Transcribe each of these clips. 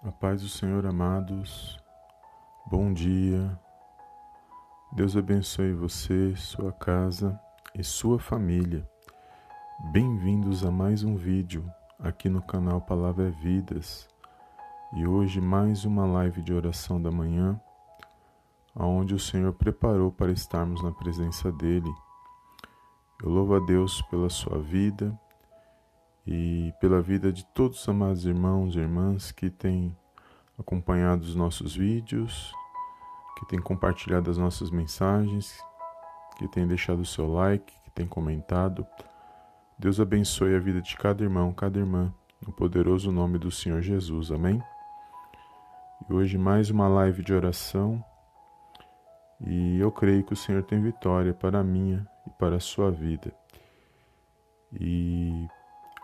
A paz do Senhor, amados. Bom dia. Deus abençoe você, sua casa e sua família. Bem-vindos a mais um vídeo aqui no canal Palavra é Vidas. E hoje mais uma live de oração da manhã, aonde o Senhor preparou para estarmos na presença dele. Eu louvo a Deus pela sua vida e pela vida de todos os amados irmãos e irmãs que têm acompanhado os nossos vídeos, que têm compartilhado as nossas mensagens, que têm deixado o seu like, que têm comentado. Deus abençoe a vida de cada irmão, cada irmã, no poderoso nome do Senhor Jesus. Amém? E hoje mais uma live de oração. E eu creio que o Senhor tem vitória para a minha e para a sua vida. E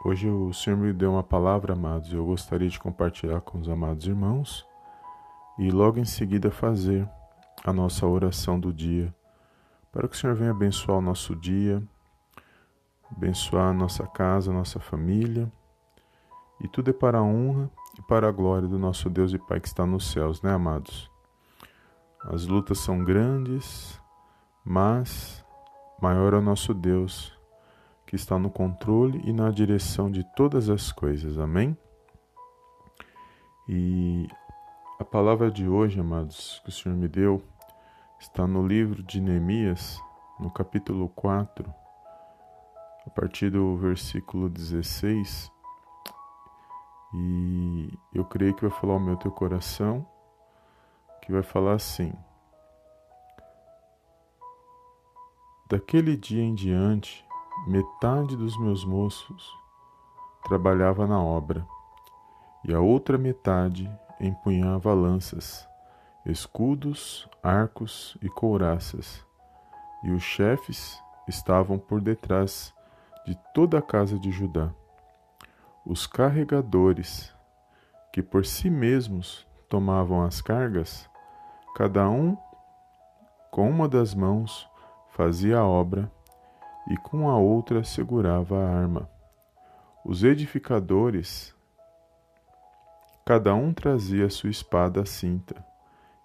Hoje o Senhor me deu uma palavra, amados, e eu gostaria de compartilhar com os amados irmãos e logo em seguida fazer a nossa oração do dia, para que o Senhor venha abençoar o nosso dia, abençoar a nossa casa, a nossa família, e tudo é para a honra e para a glória do nosso Deus e Pai que está nos céus, né, amados? As lutas são grandes, mas maior é o nosso Deus que está no controle e na direção de todas as coisas. Amém? E a palavra de hoje, amados, que o Senhor me deu, está no livro de Neemias, no capítulo 4, a partir do versículo 16. E eu creio que vai falar o meu teu coração, que vai falar assim: Daquele dia em diante, metade dos meus moços trabalhava na obra, e a outra metade empunhava lanças, escudos, arcos e couraças, e os chefes estavam por detrás de toda a casa de Judá. Os carregadores, que por si mesmos tomavam as cargas, cada um com uma das mãos fazia a obra e com a outra segurava a arma. Os edificadores, cada um trazia sua espada à cinta,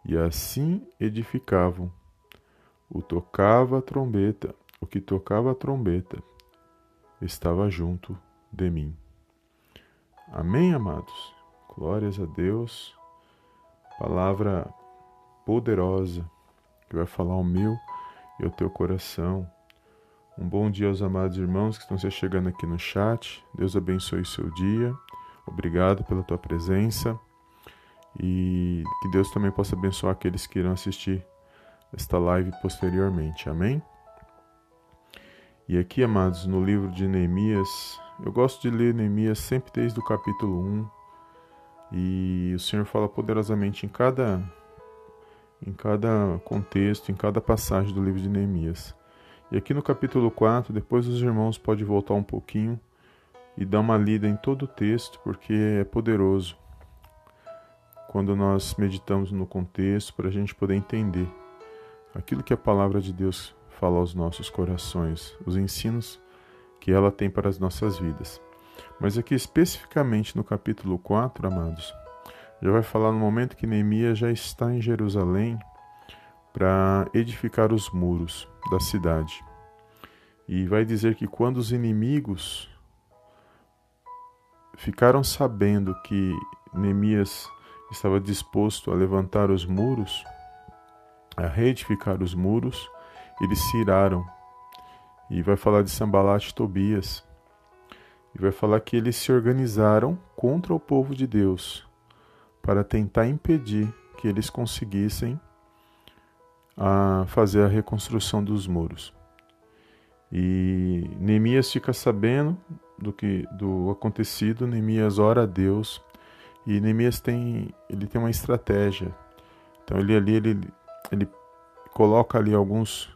e assim edificavam. O tocava a trombeta, o que tocava a trombeta estava junto de mim. Amém, amados? Glórias a Deus. Palavra poderosa que vai falar o meu e o teu coração um bom dia aos amados irmãos que estão se chegando aqui no chat. Deus abençoe o seu dia. Obrigado pela tua presença. E que Deus também possa abençoar aqueles que irão assistir esta live posteriormente. Amém? E aqui, amados, no livro de Neemias, eu gosto de ler Neemias sempre desde o capítulo 1. E o Senhor fala poderosamente em cada em cada contexto, em cada passagem do livro de Neemias. E aqui no capítulo 4, depois os irmãos podem voltar um pouquinho e dar uma lida em todo o texto, porque é poderoso quando nós meditamos no contexto para a gente poder entender aquilo que a palavra de Deus fala aos nossos corações, os ensinos que ela tem para as nossas vidas. Mas aqui especificamente no capítulo 4, amados, já vai falar no momento que Neemias já está em Jerusalém para edificar os muros da cidade. E vai dizer que quando os inimigos ficaram sabendo que Neemias estava disposto a levantar os muros, a reedificar os muros, eles se iraram. E vai falar de Sambalat e Tobias. E vai falar que eles se organizaram contra o povo de Deus para tentar impedir que eles conseguissem a fazer a reconstrução dos muros. E Neemias fica sabendo do que do acontecido, Neemias ora a Deus e Neemias tem ele tem uma estratégia. Então ele ali ele, ele coloca ali alguns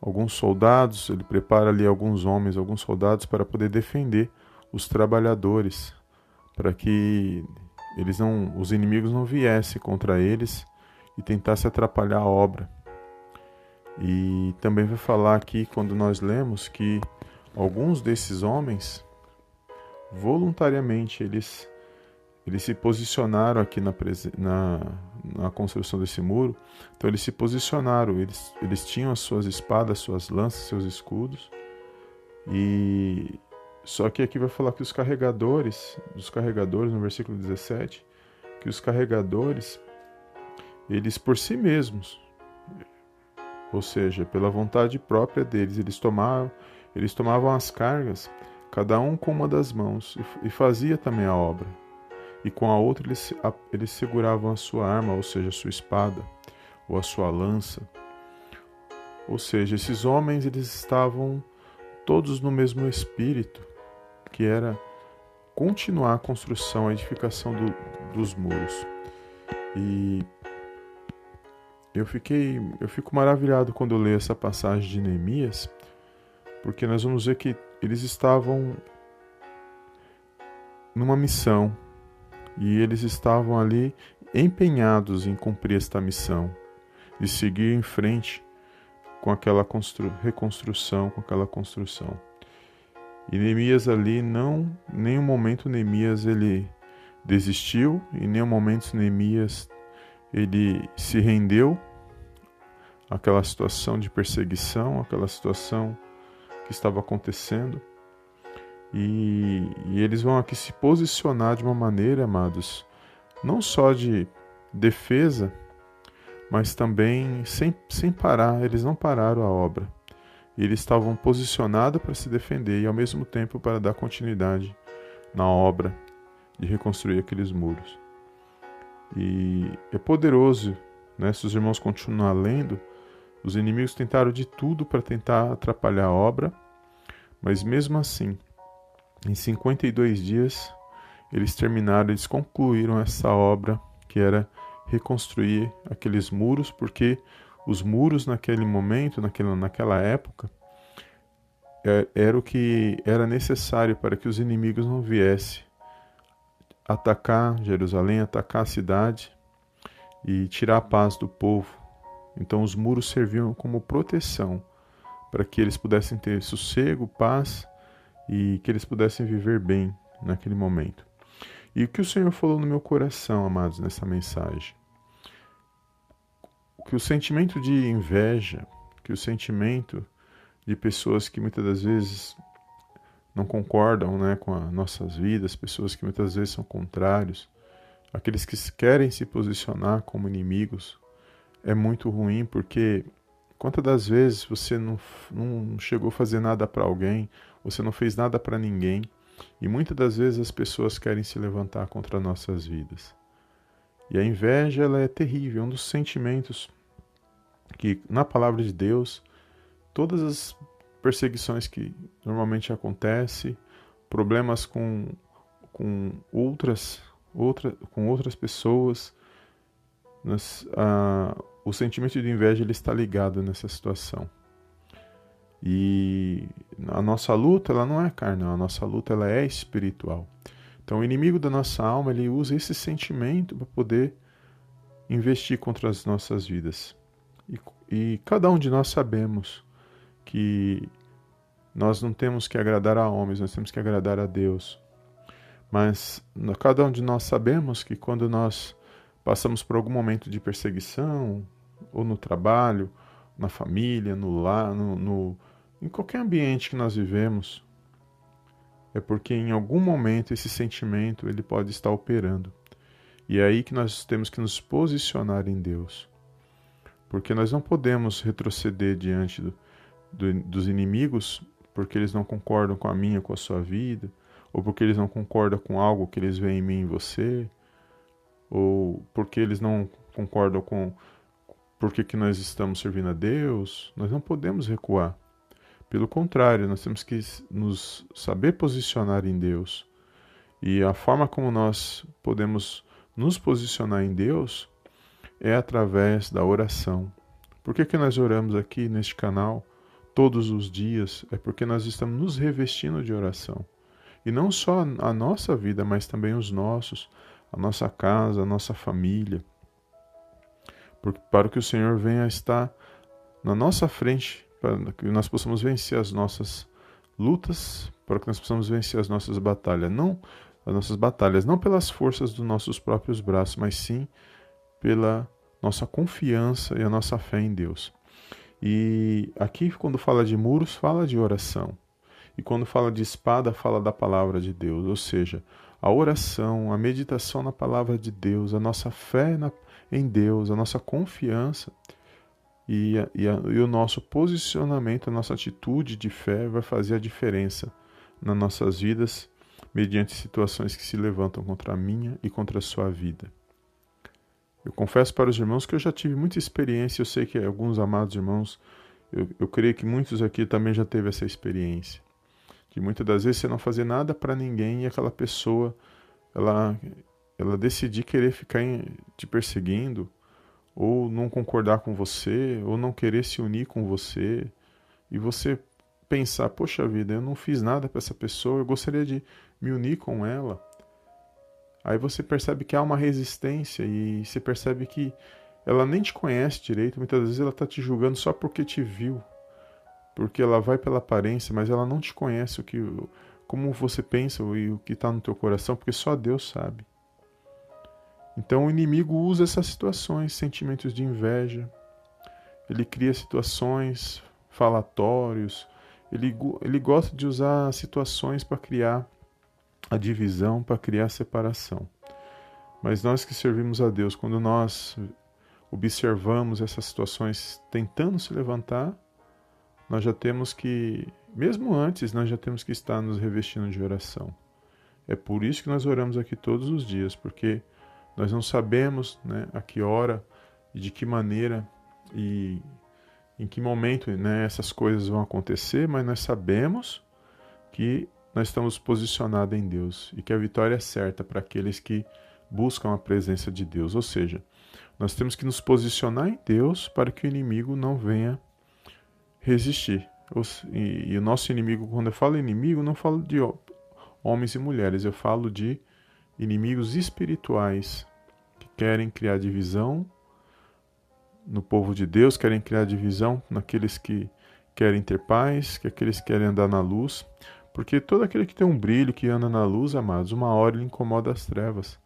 alguns soldados, ele prepara ali alguns homens, alguns soldados para poder defender os trabalhadores, para que eles não os inimigos não viessem contra eles e tentassem atrapalhar a obra. E também vai falar aqui, quando nós lemos, que alguns desses homens, voluntariamente, eles eles se posicionaram aqui na, na, na, construção desse muro. Então eles se posicionaram, eles, eles tinham as suas espadas, suas lanças, seus escudos. E só que aqui vai falar que os carregadores, os carregadores no versículo 17, que os carregadores eles por si mesmos, ou seja, pela vontade própria deles, eles tomavam, eles tomavam as cargas, cada um com uma das mãos, e fazia também a obra e com a outra eles, eles seguravam a sua arma, ou seja, a sua espada, ou a sua lança. Ou seja, esses homens eles estavam todos no mesmo espírito, que era continuar a construção, a edificação do, dos muros. E eu fiquei, eu fico maravilhado quando eu leio essa passagem de Neemias, porque nós vamos ver que eles estavam numa missão, e eles estavam ali empenhados em cumprir esta missão, de seguir em frente com aquela reconstrução, com aquela construção. E Neemias ali não, nenhum momento Neemias ele desistiu, em nenhum momento Neemias ele se rendeu àquela situação de perseguição, àquela situação que estava acontecendo. E, e eles vão aqui se posicionar de uma maneira, amados, não só de defesa, mas também sem, sem parar, eles não pararam a obra. Eles estavam posicionados para se defender e ao mesmo tempo para dar continuidade na obra de reconstruir aqueles muros. E é poderoso, né? Se os irmãos continuarem lendo, os inimigos tentaram de tudo para tentar atrapalhar a obra, mas mesmo assim, em 52 dias, eles terminaram, eles concluíram essa obra que era reconstruir aqueles muros, porque os muros naquele momento, naquela, naquela época, é, era o que era necessário para que os inimigos não viessem atacar Jerusalém, atacar a cidade e tirar a paz do povo. Então os muros serviam como proteção para que eles pudessem ter sossego, paz e que eles pudessem viver bem naquele momento. E o que o Senhor falou no meu coração, amados, nessa mensagem? Que o sentimento de inveja, que o sentimento de pessoas que muitas das vezes não concordam né, com as nossas vidas, pessoas que muitas vezes são contrários, aqueles que querem se posicionar como inimigos, é muito ruim porque quantas das vezes você não, não chegou a fazer nada para alguém, você não fez nada para ninguém, e muitas das vezes as pessoas querem se levantar contra nossas vidas. E a inveja ela é terrível, é um dos sentimentos que na palavra de Deus, todas as perseguições que normalmente acontecem, problemas com, com outras, outra, com outras pessoas, ah, o sentimento de inveja ele está ligado nessa situação. E a nossa luta, ela não é carnal, a nossa luta ela é espiritual. Então, o inimigo da nossa alma, ele usa esse sentimento para poder investir contra as nossas vidas. E, e cada um de nós sabemos que nós não temos que agradar a homens, nós temos que agradar a Deus. Mas cada um de nós sabemos que quando nós passamos por algum momento de perseguição, ou no trabalho, na família, no lar, no, no em qualquer ambiente que nós vivemos, é porque em algum momento esse sentimento ele pode estar operando. E é aí que nós temos que nos posicionar em Deus. Porque nós não podemos retroceder diante do, do, dos inimigos porque eles não concordam com a minha, com a sua vida, ou porque eles não concordam com algo que eles veem em mim e você, ou porque eles não concordam com porque que nós estamos servindo a Deus. Nós não podemos recuar. Pelo contrário, nós temos que nos saber posicionar em Deus. E a forma como nós podemos nos posicionar em Deus é através da oração. Por que, que nós oramos aqui neste canal todos os dias? É porque nós estamos nos revestindo de oração. E não só a nossa vida, mas também os nossos, a nossa casa, a nossa família. Para que o Senhor venha estar na nossa frente para que nós possamos vencer as nossas lutas, para que nós possamos vencer as nossas batalhas. Não as nossas batalhas, não pelas forças dos nossos próprios braços, mas sim pela nossa confiança e a nossa fé em Deus. E aqui, quando fala de muros, fala de oração. E quando fala de espada, fala da palavra de Deus. Ou seja, a oração, a meditação na palavra de Deus, a nossa fé na, em Deus, a nossa confiança e, a, e, a, e o nosso posicionamento, a nossa atitude de fé vai fazer a diferença nas nossas vidas mediante situações que se levantam contra a minha e contra a sua vida. Eu confesso para os irmãos que eu já tive muita experiência, eu sei que alguns amados irmãos, eu, eu creio que muitos aqui também já teve essa experiência. Que muitas das vezes você não fazer nada para ninguém e aquela pessoa, ela, ela decidir querer ficar te perseguindo, ou não concordar com você, ou não querer se unir com você, e você pensar, poxa vida, eu não fiz nada para essa pessoa, eu gostaria de me unir com ela. Aí você percebe que há uma resistência e você percebe que ela nem te conhece direito, muitas vezes ela está te julgando só porque te viu, porque ela vai pela aparência, mas ela não te conhece o que, como você pensa e o que está no teu coração, porque só Deus sabe. Então o inimigo usa essas situações, sentimentos de inveja, ele cria situações, falatórios, ele, ele gosta de usar situações para criar a divisão para criar a separação. Mas nós que servimos a Deus, quando nós observamos essas situações tentando se levantar, nós já temos que, mesmo antes, nós já temos que estar nos revestindo de oração. É por isso que nós oramos aqui todos os dias, porque nós não sabemos né, a que hora e de que maneira e em que momento né, essas coisas vão acontecer, mas nós sabemos que nós estamos posicionados em Deus e que a vitória é certa para aqueles que buscam a presença de Deus. Ou seja, nós temos que nos posicionar em Deus para que o inimigo não venha resistir. E, o nosso inimigo, quando eu falo inimigo, não falo de homens e mulheres, eu falo de inimigos espirituais que querem criar divisão no povo de Deus, querem criar divisão naqueles que querem ter paz, que aqueles que querem andar na luz. Porque todo aquele que tem um brilho, que anda na luz, amados, uma hora ele incomoda as trevas.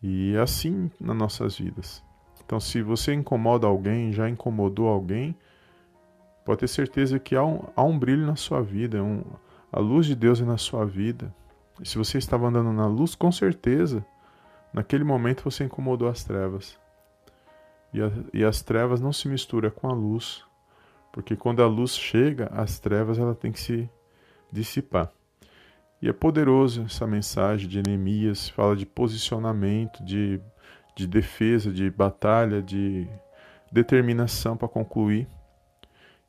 E é assim nas nossas vidas. Então, se você incomoda alguém, já incomodou alguém, pode ter certeza que há um, há um brilho na sua vida, um, a luz de Deus é na sua vida. E se você estava andando na luz, com certeza, naquele momento você incomodou as trevas. E, a, e as trevas não se misturam com a luz, porque quando a luz chega, as trevas ela tem que se dissipar. E é poderoso essa mensagem de Neemias, fala de posicionamento, de, de defesa, de batalha, de determinação para concluir.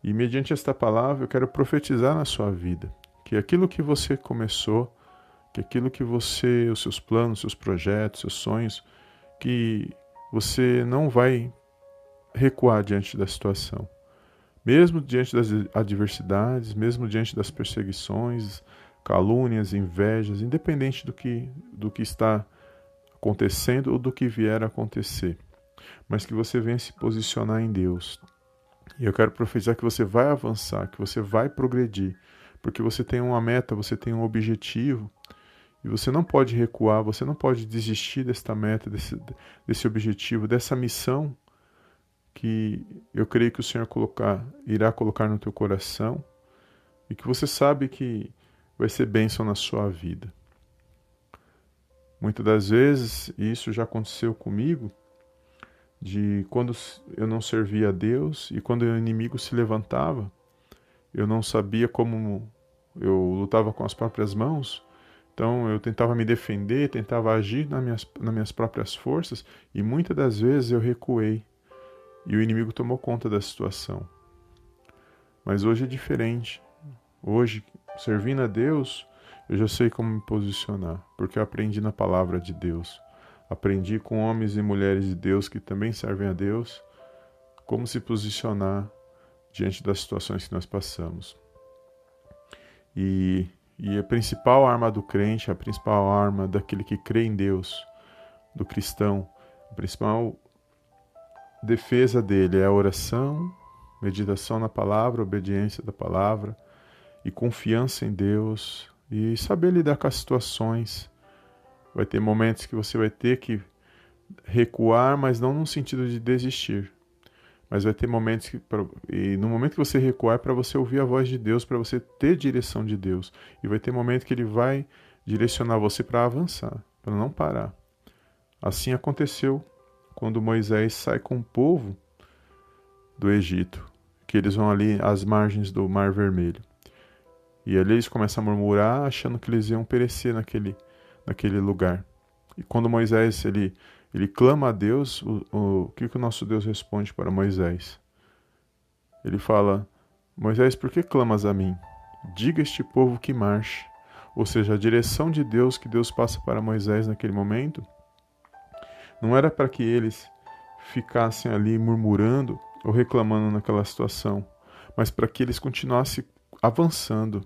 E mediante esta palavra eu quero profetizar na sua vida que aquilo que você começou, que aquilo que você, os seus planos, seus projetos, seus sonhos, que você não vai recuar diante da situação. Mesmo diante das adversidades, mesmo diante das perseguições, calúnias, invejas, independente do que, do que está acontecendo ou do que vier a acontecer, mas que você venha se posicionar em Deus. E eu quero profetizar que você vai avançar, que você vai progredir, porque você tem uma meta, você tem um objetivo, e você não pode recuar, você não pode desistir desta meta, desse, desse objetivo, dessa missão que eu creio que o Senhor colocar, irá colocar no teu coração e que você sabe que vai ser bênção na sua vida. Muitas das vezes, e isso já aconteceu comigo, de quando eu não servia a Deus e quando o inimigo se levantava, eu não sabia como eu lutava com as próprias mãos, então eu tentava me defender, tentava agir nas minhas, nas minhas próprias forças e muitas das vezes eu recuei e o inimigo tomou conta da situação. Mas hoje é diferente. Hoje, servindo a Deus, eu já sei como me posicionar, porque eu aprendi na palavra de Deus. Aprendi com homens e mulheres de Deus que também servem a Deus como se posicionar diante das situações que nós passamos. E, e a principal arma do crente, a principal arma daquele que crê em Deus, do cristão, a principal defesa dele é a oração, meditação na palavra, obediência da palavra e confiança em Deus e saber lidar com as situações Vai ter momentos que você vai ter que recuar, mas não no sentido de desistir. Mas vai ter momentos que, e no momento que você recuar, é para você ouvir a voz de Deus, para você ter direção de Deus. E vai ter momento que Ele vai direcionar você para avançar, para não parar. Assim aconteceu quando Moisés sai com o povo do Egito, que eles vão ali às margens do Mar Vermelho. E ali eles começam a murmurar, achando que eles iam perecer naquele, naquele lugar. E quando Moisés ele ele clama a Deus, o, o, o que, que o nosso Deus responde para Moisés? Ele fala: Moisés, por que clamas a mim? Diga a este povo que marche. Ou seja, a direção de Deus que Deus passa para Moisés naquele momento não era para que eles ficassem ali murmurando ou reclamando naquela situação, mas para que eles continuassem avançando,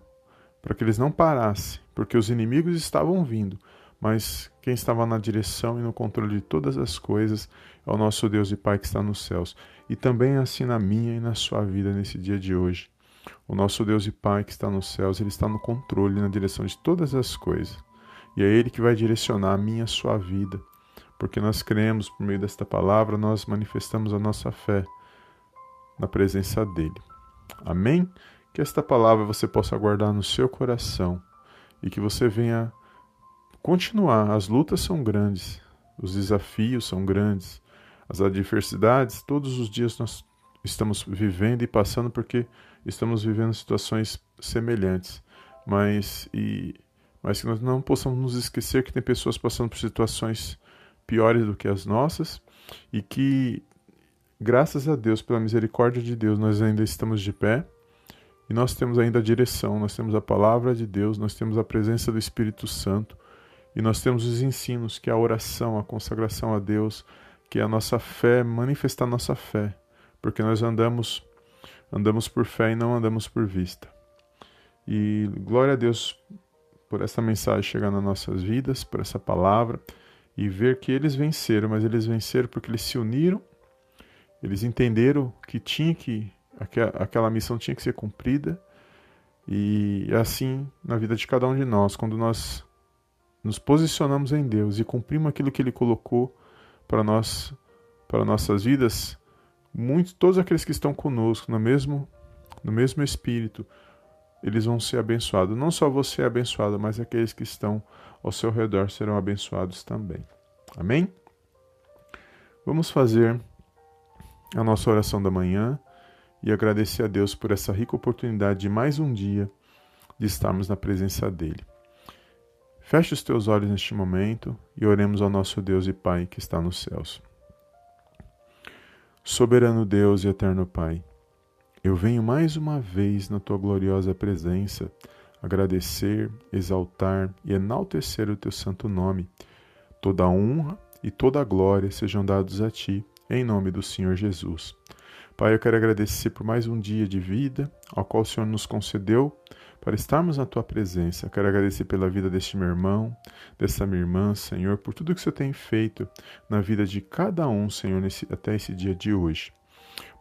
para que eles não parassem, porque os inimigos estavam vindo, mas quem estava na direção e no controle de todas as coisas é o nosso Deus e Pai que está nos céus. E também assim na minha e na sua vida nesse dia de hoje. O nosso Deus e Pai que está nos céus, ele está no controle, na direção de todas as coisas. E é ele que vai direcionar a minha e a sua vida. Porque nós cremos por meio desta palavra, nós manifestamos a nossa fé na presença dele. Amém? Que esta palavra você possa guardar no seu coração e que você venha continuar. As lutas são grandes, os desafios são grandes, as adversidades, todos os dias nós estamos vivendo e passando porque estamos vivendo situações semelhantes. Mas, e, mas que nós não possamos nos esquecer que tem pessoas passando por situações piores do que as nossas e que, graças a Deus, pela misericórdia de Deus, nós ainda estamos de pé e nós temos ainda a direção, nós temos a palavra de Deus, nós temos a presença do Espírito Santo e nós temos os ensinos, que é a oração, a consagração a Deus, que é a nossa fé, manifestar nossa fé, porque nós andamos andamos por fé e não andamos por vista. E glória a Deus por essa mensagem chegar nas nossas vidas, por essa palavra e ver que eles venceram, mas eles venceram porque eles se uniram, eles entenderam que tinha que aquela missão tinha que ser cumprida. E é assim na vida de cada um de nós, quando nós nos posicionamos em Deus e cumprimos aquilo que Ele colocou para nós, para nossas vidas, muitos, todos aqueles que estão conosco no mesmo, no mesmo Espírito, eles vão ser abençoados. Não só você é abençoado, mas aqueles que estão ao seu redor serão abençoados também. Amém? Vamos fazer a nossa oração da manhã e agradecer a Deus por essa rica oportunidade de mais um dia de estarmos na presença dEle. Feche os teus olhos neste momento e oremos ao nosso Deus e Pai que está nos céus. Soberano Deus e eterno Pai, eu venho mais uma vez na tua gloriosa presença agradecer, exaltar e enaltecer o teu santo nome. Toda honra e toda glória sejam dados a ti, em nome do Senhor Jesus. Pai, eu quero agradecer por mais um dia de vida, ao qual o Senhor nos concedeu para estarmos na tua presença. Quero agradecer pela vida deste meu irmão, dessa minha irmã, Senhor, por tudo que o Senhor tem feito na vida de cada um, Senhor, nesse, até esse dia de hoje.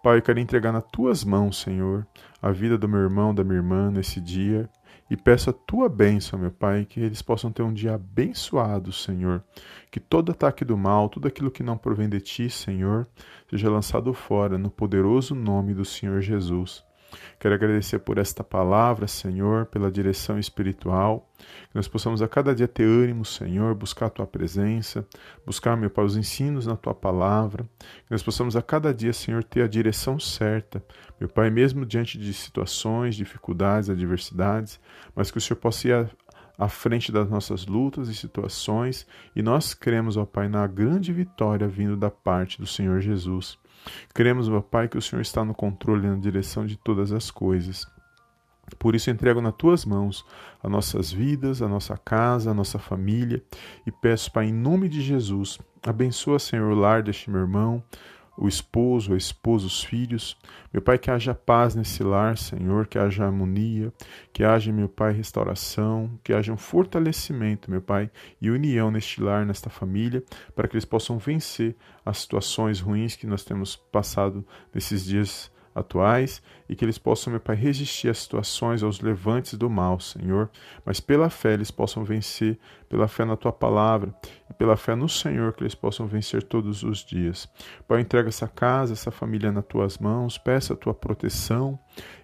Pai, eu quero entregar nas tuas mãos, Senhor, a vida do meu irmão, da minha irmã nesse dia. E peço a tua bênção, meu Pai, que eles possam ter um dia abençoado, Senhor. Que todo ataque do mal, tudo aquilo que não provém de ti, Senhor, seja lançado fora no poderoso nome do Senhor Jesus. Quero agradecer por esta palavra, Senhor, pela direção espiritual. Que nós possamos a cada dia ter ânimo, Senhor, buscar a tua presença, buscar, meu Pai, os ensinos na tua palavra. Que nós possamos a cada dia, Senhor, ter a direção certa, meu Pai, mesmo diante de situações, dificuldades, adversidades, mas que o Senhor possa ir à frente das nossas lutas e situações, e nós cremos, ó Pai, na grande vitória vindo da parte do Senhor Jesus. Cremos, meu Pai, que o Senhor está no controle e na direção de todas as coisas. Por isso entrego nas tuas mãos as nossas vidas, a nossa casa, a nossa família e peço, Pai, em nome de Jesus, abençoa, Senhor, o lar deste meu irmão, o esposo, a esposa, os filhos. Meu Pai, que haja paz nesse lar, Senhor, que haja harmonia, que haja, meu Pai, restauração, que haja um fortalecimento, meu Pai, e união neste lar, nesta família, para que eles possam vencer as situações ruins que nós temos passado nesses dias atuais e que eles possam, meu Pai, resistir às situações, aos levantes do mal, Senhor, mas pela fé eles possam vencer, pela fé na tua palavra e pela fé no Senhor que eles possam vencer todos os dias. Pai, entrega essa casa, essa família nas tuas mãos, peça a tua proteção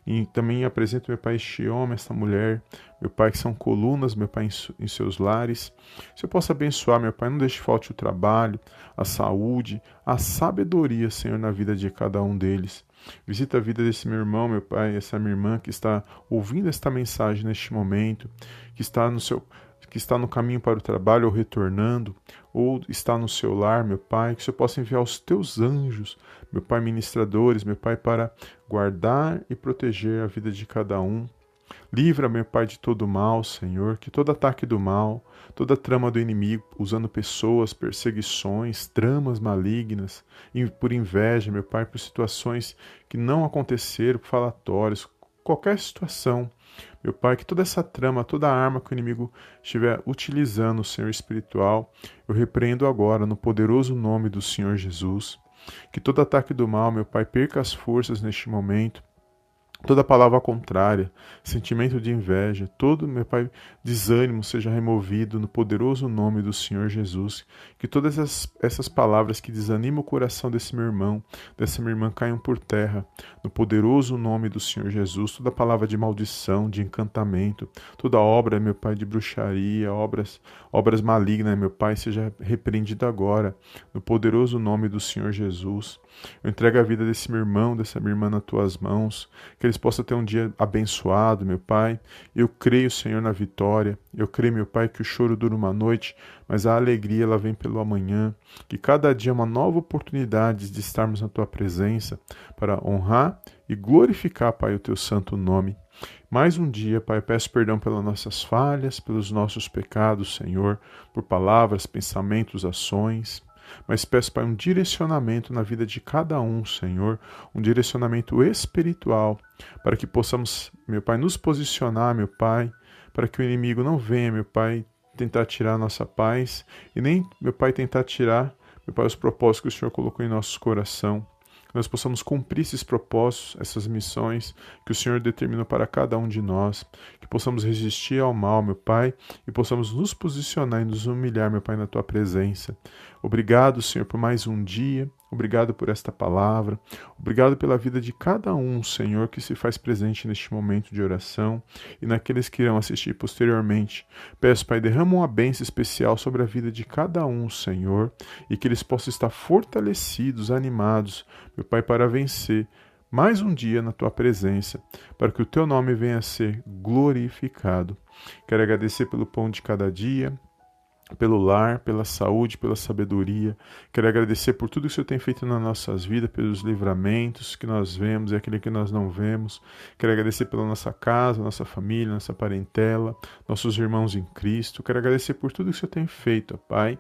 e também apresento, meu Pai, este homem, esta mulher, meu Pai, que são colunas, meu Pai, em seus lares. Se eu possa abençoar, meu Pai, não deixe falte o trabalho, a saúde, a sabedoria, Senhor, na vida de cada um deles. Visita a vida desse meu irmão, meu pai, essa minha irmã que está ouvindo esta mensagem neste momento, que está no seu que está no caminho para o trabalho ou retornando, ou está no seu lar, meu Pai, que o Senhor possa enviar os teus anjos, meu Pai, ministradores, meu Pai, para guardar e proteger a vida de cada um, Livra, meu Pai, de todo mal, Senhor, que todo ataque do mal, toda trama do inimigo, usando pessoas, perseguições, tramas malignas, por inveja, meu Pai, por situações que não aconteceram, falatórios, qualquer situação, meu Pai, que toda essa trama, toda arma que o inimigo estiver utilizando, Senhor espiritual, eu repreendo agora no poderoso nome do Senhor Jesus. Que todo ataque do mal, meu Pai, perca as forças neste momento Toda palavra contrária, sentimento de inveja, todo, meu Pai, desânimo seja removido no poderoso nome do Senhor Jesus. Que todas essas, essas palavras que desanimam o coração desse meu irmão, dessa minha irmã, caiam por terra, no poderoso nome do Senhor Jesus. Toda palavra de maldição, de encantamento, toda obra, meu Pai, de bruxaria, obras, obras malignas, meu Pai, seja repreendida agora, no poderoso nome do Senhor Jesus. Eu entrego a vida desse meu irmão, dessa minha irmã nas tuas mãos, que eles possam ter um dia abençoado, meu Pai. Eu creio, Senhor, na vitória. Eu creio, meu Pai, que o choro dura uma noite, mas a alegria ela vem pelo amanhã. Que cada dia é uma nova oportunidade de estarmos na tua presença para honrar e glorificar, Pai, o teu santo nome. Mais um dia, Pai, peço perdão pelas nossas falhas, pelos nossos pecados, Senhor, por palavras, pensamentos, ações mas peço, Pai, um direcionamento na vida de cada um, Senhor, um direcionamento espiritual, para que possamos, meu Pai, nos posicionar, meu Pai, para que o inimigo não venha, meu Pai, tentar tirar a nossa paz e nem, meu Pai, tentar tirar, meu Pai, os propósitos que o Senhor colocou em nosso coração que nós possamos cumprir esses propósitos, essas missões que o Senhor determinou para cada um de nós, que possamos resistir ao mal, meu Pai, e possamos nos posicionar e nos humilhar, meu Pai, na tua presença. Obrigado, Senhor, por mais um dia. Obrigado por esta palavra. Obrigado pela vida de cada um, Senhor, que se faz presente neste momento de oração e naqueles que irão assistir posteriormente. Peço, Pai, derrama uma bênção especial sobre a vida de cada um, Senhor, e que eles possam estar fortalecidos, animados, meu Pai, para vencer mais um dia na tua presença, para que o teu nome venha a ser glorificado. Quero agradecer pelo pão de cada dia, pelo lar, pela saúde, pela sabedoria. Quero agradecer por tudo que o Senhor tem feito nas nossas vidas, pelos livramentos que nós vemos e aquele que nós não vemos. Quero agradecer pela nossa casa, nossa família, nossa parentela, nossos irmãos em Cristo. Quero agradecer por tudo que o Senhor tem feito, Pai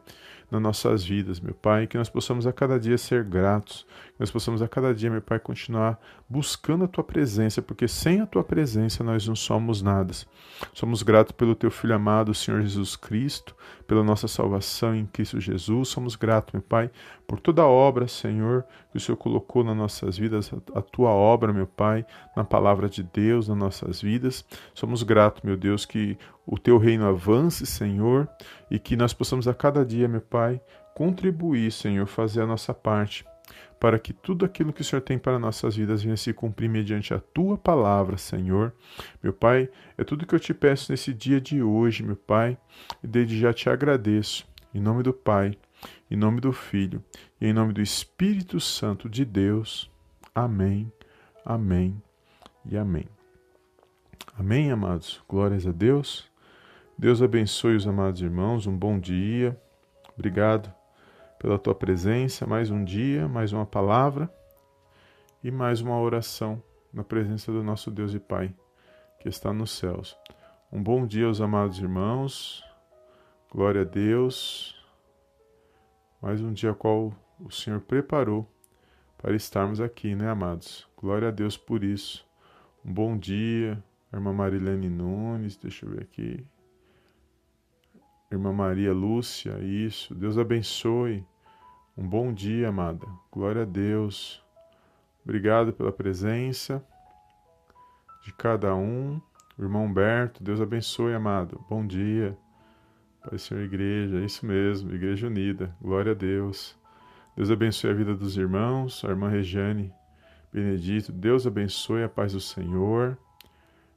nas nossas vidas, meu Pai, que nós possamos a cada dia ser gratos, nós possamos a cada dia, meu Pai, continuar buscando a Tua presença, porque sem a Tua presença nós não somos nada. Somos gratos pelo Teu Filho amado, Senhor Jesus Cristo, pela nossa salvação em Cristo Jesus. Somos gratos, meu Pai, por toda a obra, Senhor, que o Senhor colocou nas nossas vidas, a Tua obra, meu Pai, na palavra de Deus, nas nossas vidas. Somos gratos, meu Deus, que o Teu reino avance, Senhor, e que nós possamos a cada dia, meu Pai, contribuir, Senhor, fazer a nossa parte, para que tudo aquilo que o Senhor tem para nossas vidas venha se cumprir mediante a tua palavra, Senhor. Meu Pai, é tudo que eu te peço nesse dia de hoje, meu Pai, e desde já te agradeço. Em nome do Pai, em nome do Filho e em nome do Espírito Santo de Deus. Amém, amém e amém. Amém, amados. Glórias a Deus. Deus abençoe os amados irmãos, um bom dia. Obrigado pela tua presença, mais um dia, mais uma palavra e mais uma oração na presença do nosso Deus e Pai que está nos céus. Um bom dia aos amados irmãos. Glória a Deus. Mais um dia qual o Senhor preparou para estarmos aqui, né, amados? Glória a Deus por isso. Um bom dia, irmã Marilene Nunes, deixa eu ver aqui. Irmã Maria Lúcia, isso. Deus abençoe. Um bom dia, amada. Glória a Deus. Obrigado pela presença de cada um. Irmão Humberto, Deus abençoe, amado. Bom dia. Pai Senhor Igreja, isso mesmo, Igreja Unida. Glória a Deus. Deus abençoe a vida dos irmãos, a irmã Regiane Benedito. Deus abençoe a paz do Senhor.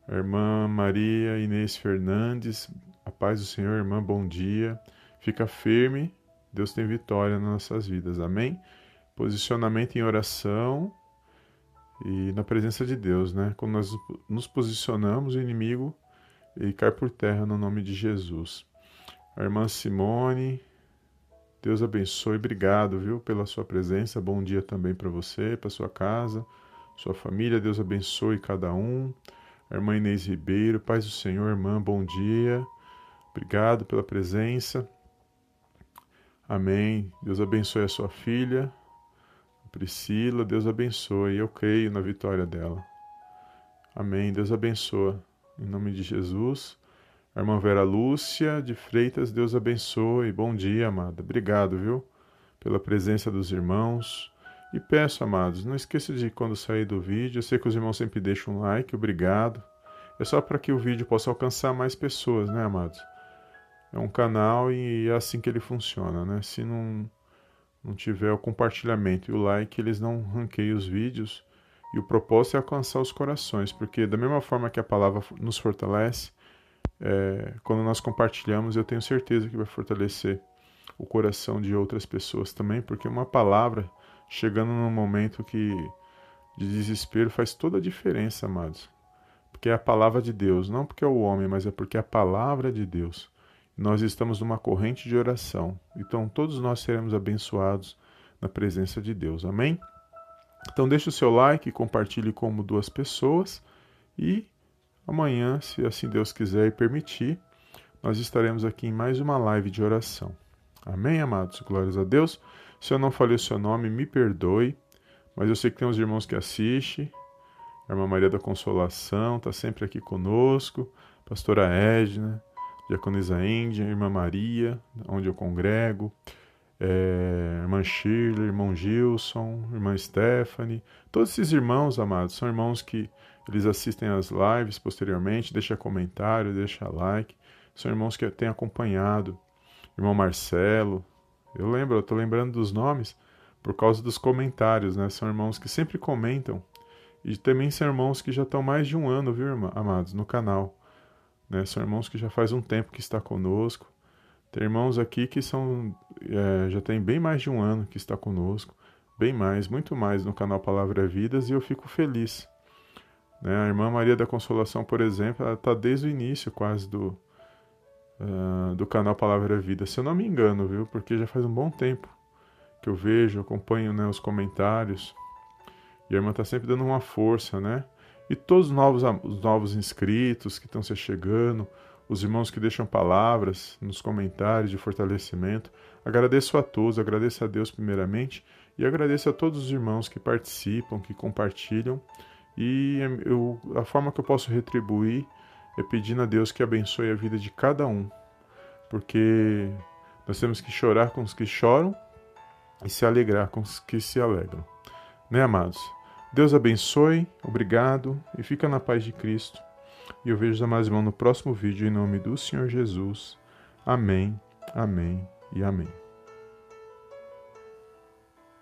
A irmã Maria Inês Fernandes, paz do Senhor, irmã, bom dia. Fica firme, Deus tem vitória nas nossas vidas, amém? Posicionamento em oração e na presença de Deus, né? Quando nós nos posicionamos, o inimigo ele cai por terra no nome de Jesus. A irmã Simone, Deus abençoe, obrigado, viu, pela sua presença. Bom dia também para você, para sua casa, sua família. Deus abençoe cada um. A irmã Inês Ribeiro, paz do Senhor, irmã, bom dia. Obrigado pela presença. Amém. Deus abençoe a sua filha, Priscila. Deus abençoe. Eu creio na vitória dela. Amém. Deus abençoa. Em nome de Jesus. A irmã Vera Lúcia de Freitas, Deus abençoe. Bom dia, amada. Obrigado, viu? Pela presença dos irmãos. E peço, amados, não esqueça de quando sair do vídeo, eu sei que os irmãos sempre deixam um like, obrigado. É só para que o vídeo possa alcançar mais pessoas, né, amados? É um canal e é assim que ele funciona, né? Se não, não tiver o compartilhamento e o like, eles não ranqueiam os vídeos. E o propósito é alcançar os corações, porque da mesma forma que a palavra nos fortalece, é, quando nós compartilhamos, eu tenho certeza que vai fortalecer o coração de outras pessoas também, porque uma palavra chegando num momento que de desespero faz toda a diferença, amados. Porque é a palavra de Deus, não porque é o homem, mas é porque é a palavra de Deus. Nós estamos numa corrente de oração, então todos nós seremos abençoados na presença de Deus. Amém? Então deixe o seu like, compartilhe como duas pessoas e Amanhã, se assim Deus quiser e permitir, nós estaremos aqui em mais uma live de oração. Amém, amados? Glórias a Deus. Se eu não falei o seu nome, me perdoe, mas eu sei que tem uns irmãos que assistem. A irmã Maria da Consolação está sempre aqui conosco, pastora Edna, diaconisa Índia, irmã Maria, onde eu congrego, é, irmã Shirley, irmão Gilson, irmã Stephanie. Todos esses irmãos, amados, são irmãos que eles assistem as lives posteriormente, deixa comentário, deixa like. São irmãos que têm acompanhado. Irmão Marcelo. Eu lembro, eu estou lembrando dos nomes por causa dos comentários, né? São irmãos que sempre comentam. E também são irmãos que já estão mais de um ano, viu, irmã, amados, no canal. Né? São irmãos que já faz um tempo que está conosco. Tem irmãos aqui que são é, já tem bem mais de um ano que está conosco, bem mais, muito mais no canal Palavra Vidas e eu fico feliz né? A irmã Maria da Consolação, por exemplo, ela está desde o início quase do, uh, do canal Palavra Vida, se eu não me engano, viu? Porque já faz um bom tempo que eu vejo, acompanho né, os comentários. E a irmã está sempre dando uma força, né? E todos os novos, os novos inscritos que estão se chegando, os irmãos que deixam palavras nos comentários de fortalecimento. Agradeço a todos, agradeço a Deus primeiramente e agradeço a todos os irmãos que participam, que compartilham e eu, a forma que eu posso retribuir é pedindo a Deus que abençoe a vida de cada um, porque nós temos que chorar com os que choram e se alegrar com os que se alegram. Né, amados? Deus abençoe, obrigado e fica na paz de Cristo. E eu vejo os amados irmãos no próximo vídeo em nome do Senhor Jesus. Amém, amém e amém.